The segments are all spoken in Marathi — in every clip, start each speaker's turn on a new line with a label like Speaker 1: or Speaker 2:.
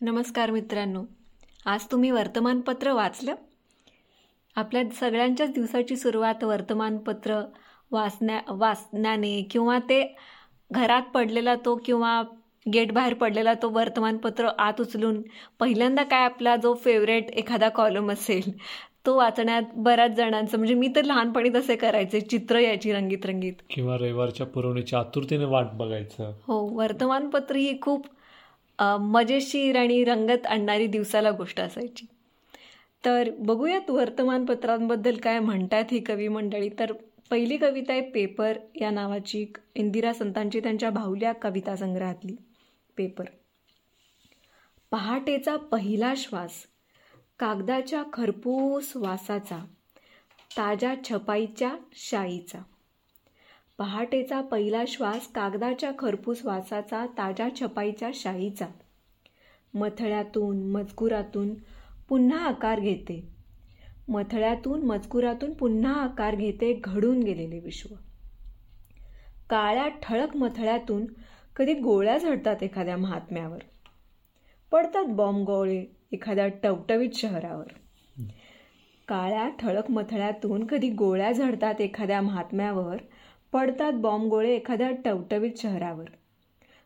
Speaker 1: नमस्कार मित्रांनो. आज तुम्ही वर्तमानपत्र वाचलं? आपल्या सगळ्यांच्याच दिवसाची सुरुवात वर्तमानपत्र वाचण्या वाचण्याने किंवा ते घरात पडलेला तो किंवा गेट बाहेर पडलेला तो वर्तमानपत्र आत उचलून पहिल्यांदा काय आपला जो फेवरेट एखादा कॉलम असेल तो वाचण्यात बऱ्याच जणांचं म्हणजे मी तर लहानपणी तसे करायचे चित्र यायची रंगीत रंगीत.
Speaker 2: किंवा रविवारच्या पुरवणीच्या आतुरतेने वाट बघायचं.
Speaker 1: हो वर्तमानपत्र ही खूप मजेशीर आणि रंगत आणणारी दिवसाला गोष्ट असायची. तर बघूयात वर्तमानपत्रांबद्दल काय म्हणतात ही कवी मंडळी. तर पहिली कविता आहे पेपर या नावाची. इंदिरा संतांची त्यांच्या भावल्या कविता संग्रहातली. पेपर. पहाटेचा पहिला श्वास कागदाच्या खरपूस वासाचा ताज्या छपाईच्या शाईचा. पहाटेचा पहिला श्वास कागदाच्या खरपूस वासाचा ताज्या छपाईच्या शाईचा. मथळ्यातून मजकुरातून पुन्हा आकार घेते. मथळ्यातून मजकुरातून पुन्हा आकार घेते घडून गेलेले विश्व. काळ्या ठळक मथळ्यातून कधी गोळ्या झडतात एखाद्या महात्म्यावर. पडतात बॉम्ब गोळे एखाद्या टवटवीत शहरावर. काळ्या ठळक मथळ्यातून कधी गोळ्या झडतात एखाद्या महात्म्यावर. पडतात बॉम्बगोळे एखाद्या टवटवीत शहरावर.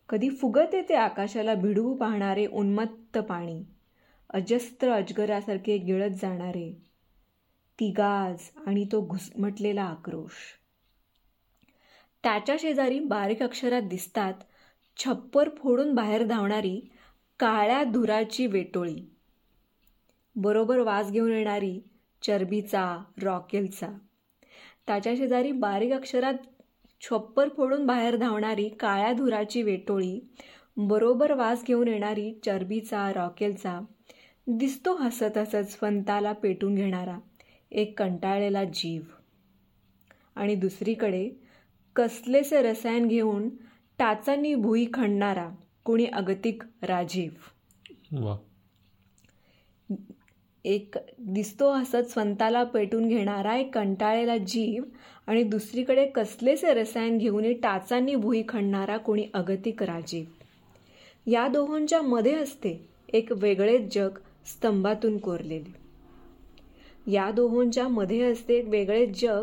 Speaker 1: कधी फुगत येते आकाशाला भिडवू पाहणारे उन्मत्त पाणी. अजस्त्र अजगरासारखे गिळत जाणारे तिगाज आणि तो घुसमटलेला आक्रोश. त्याच्या शेजारी बारीक अक्षरात दिसतात छप्पर फोडून बाहेर धावणारी काळ्या धुराची वेटोळी. बरोबर वास घेऊन येणारी चरबीचा रॉकेलचा. त्याच्या शेजारी बारीक अक्षरात छप्पर फोडून बाहेर धावणारी काळ्या धुराची वेटोळी बरोबर वास घेऊन येणारी चरबीचा रॉकेलचा दिसतो हसत हसत स्वंताला पेटून घेणारा एक कंटाळलेला जीव. आणि दुसरीकडे कसलेसे रसायन घेऊन टाचांनी भुई खणणारा कुणी अगतिक राजीव. एक दिसतो हसत स्वतःला पेटून घेणारा एक कंटाळलेला जीव आणि दुसरीकडे कसलेसे रसायन घेऊन टाचांनी भुई खणणारा कोणी अगतिक राजीव. या दोहोंच्या मध्ये असते एक वेगळेच जग स्तंभातून कोरलेले. या दोहोंच्या मध्ये असते एक वेगळेच जग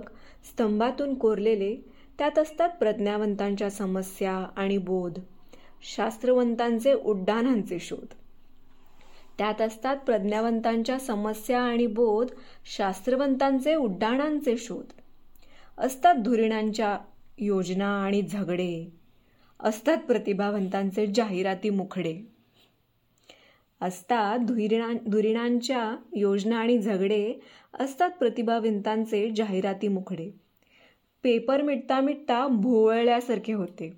Speaker 1: स्तंभातून कोरलेले त्यात असतात प्रज्ञावंतांच्या समस्या आणि बोध शास्त्रवंतांचे उड्डाणांचे शोध. त्यात असतात प्रज्ञावंतांच्या समस्या आणि बोध शास्त्रवंतांचे उड्डाणांचे शोध. असतात धुरिणांच्या योजना आणि झगडे. असतात प्रतिभावंतांचे जाहिराती मुखडे. असतात धुरीणा धुरिणांच्या योजना आणि झगडे. असतात प्रतिभावंतांचे जाहिराती मुखडे. पेपर मिटता मिटता भोवळल्यासारखे होते.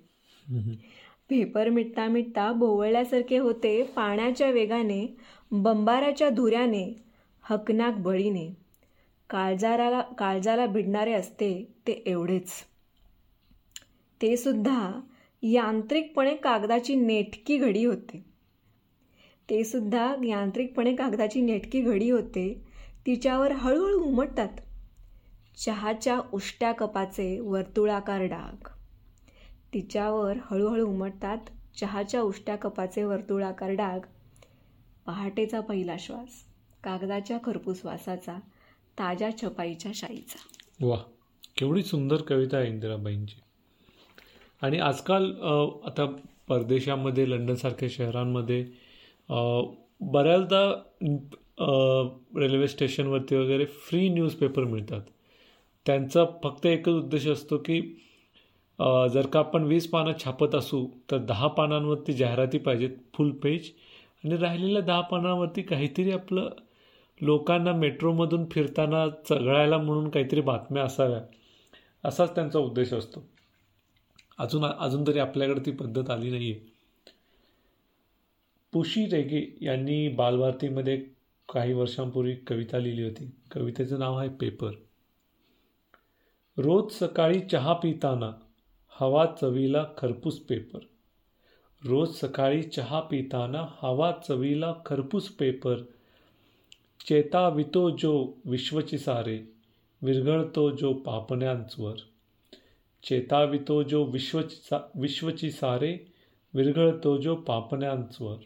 Speaker 1: पेपर मिटता मिटता बोवळल्यासारखे होते पाण्याच्या वेगाने बंबाराच्या धुऱ्याने हकनाक बळीने. काळजाराला काळजाला भिडणारे असते ते एवढेच. ते सुद्धा यांत्रिकपणे कागदाची नेटकी घडी होते. ते सुद्धा यांत्रिकपणे कागदाची नेटकी घडी होते तिच्यावर हळूहळू उमटतात. चहाच्या उष्ट्या कपाचे वर्तुळाकार डाग. तिच्यावर हळूहळू उमटतात चहाच्या उष्ट्या कपाचे वर्तुळाकार डाग. पहाटेचा पहिला श्वास कागदाच्या खरपूस वासाचा ताज्या छपाईच्या शाईचा.
Speaker 2: वा केवढी सुंदर कविता आहे इंदिराबाईंची. आणि आजकाल आता परदेशामध्ये लंडनसारख्या शहरांमध्ये बऱ्याचदा रेल्वे स्टेशनवरती वगैरे फ्री न्यूजपेपर मिळतात. त्यांचा फक्त एकच उद्देश असतो की जर का आपण वीस पानं छापत असू तर दहा पानांवरती जाहिराती पाहिजेत फुल पेज आणि राहिलेल्या दहा पानांवरती काहीतरी आपलं लोकांना मेट्रोमधून फिरताना चघळायला म्हणून काहीतरी बातम्या असाव्या. असाच त्यांचा उद्देश असतो. अजून अजून तरी आपल्याकडे ती पद्धत आली नाही आहे पुशी रेगे यांनी बालभारतीमध्ये काही वर्षांपूर्वी कविता लिहिली होती. कवितेचं नाव आहे पेपर. रोज सकाळी चहा पिताना हवा चवीला खरपूस पेपर. रोज सकाळी चहा पिताना हवा चवीला खरपूस पेपर. चेतावितो जो विश्वची सारे विरघळतो जो पापण्यांचवर चेतावितो जो विश्वची सा विश्वची सारे विरघळतो जो पापण्यांचवर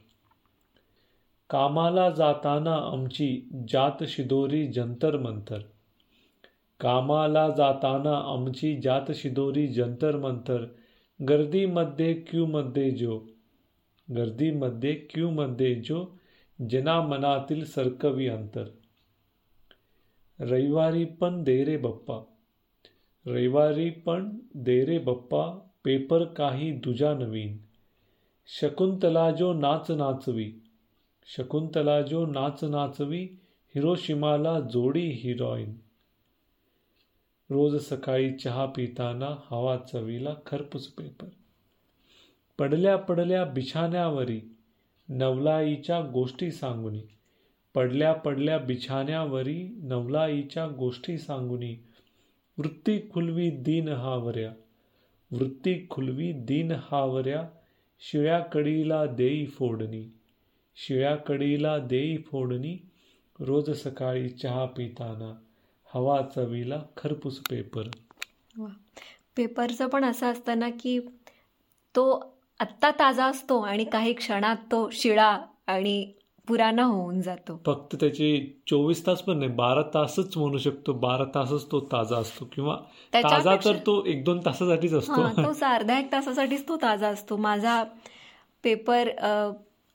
Speaker 2: कामाला जाताना आमची जात शिदोरी जंतर मंतर. कामाला जाताना आमची जातशिदोरी जंतर मंतर गर्दीमध्ये क्यूमध्ये जो गर्दीमध्ये क्यूमध्ये जो जना मनातील सरकवी अंतर. रविवारी पण दे रे बप्पा. रविवारी पण दे रे बप्पा पेपर काही दुजा नवीन. शकुंतला जो नाच नाचवी. शकुंतला जो नाच नाचवी हिरोशिमाला जोडी हिरोईन. रोज सकाळी चहा पिताना हवा चवीला खरपूस पेपर. पडल्या पडल्या बिछाण्यावरी नवलाईच्या गोष्टी सांगुनी. पडल्या पडल्या बिछाण्यावरी नवलाईच्या गोष्टी सांगुनी. वृत्ती खुलवी दीन हावऱ्या. वृत्ती खुलवी दीन हावऱ्या. शिळ्या कडीला देई फोडणी. शिळ्या कडीला देई फोडणी. रोज सकाळी चहा पिताना हवा चवीला खरपूस पेपर.
Speaker 1: पेपरचं पण असं असतं ना की तो आत्ता ताजा असतो आणि काही क्षणात तो शिळा आणि पुराणा होऊन जातो.
Speaker 2: फक्त त्याचे चोवीस तास पण नाही बारा तासच म्हणू शकतो बारा तासच तो ताजा असतो किंवा ताजा तर तो एक दोन तासासाठीच असतो.
Speaker 1: हा तो अर्ध्या एक तासासाठीच तो ताजा असतो. माझा पेपर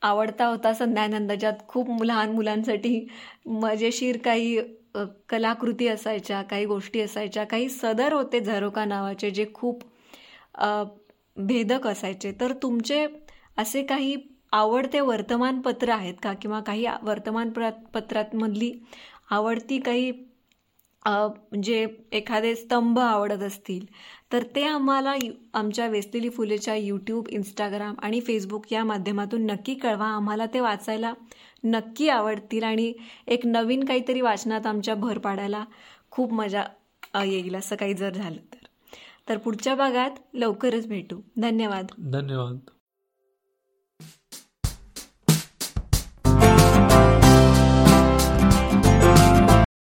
Speaker 1: आवडता होता संध्यानंद ज्यात खूप लहान मुलांसाठी मजेशीर काही कलाकृती असायच्या काही गोष्टी असायच्या काही सदर होते झरोका नावाचे जे खूप भेदक असायचे. तर तुमचे असे काही आवडते वर्तमानपत्र आहेत का? किंवा काही वर्तमानपत्रात पत्रांमधली आवडती काही म्हणजे एखादे स्तंभ आवडत असतील तर ते आम्हाला आमच्या वेसलेली फुलेच्या यूट्यूब इंस्टाग्राम आणि फेसबुक या माध्यमातून नक्की कळवा. आम्हाला ते वाचायला नक्की आवडतील आणि एक नवीन काहीतरी वाचनात आमच्या भर पाडायला खूप मजा येईल असं काही जर झालं तर. तर पुढच्या भागात लवकरच भेटू. धन्यवाद.
Speaker 2: धन्यवाद.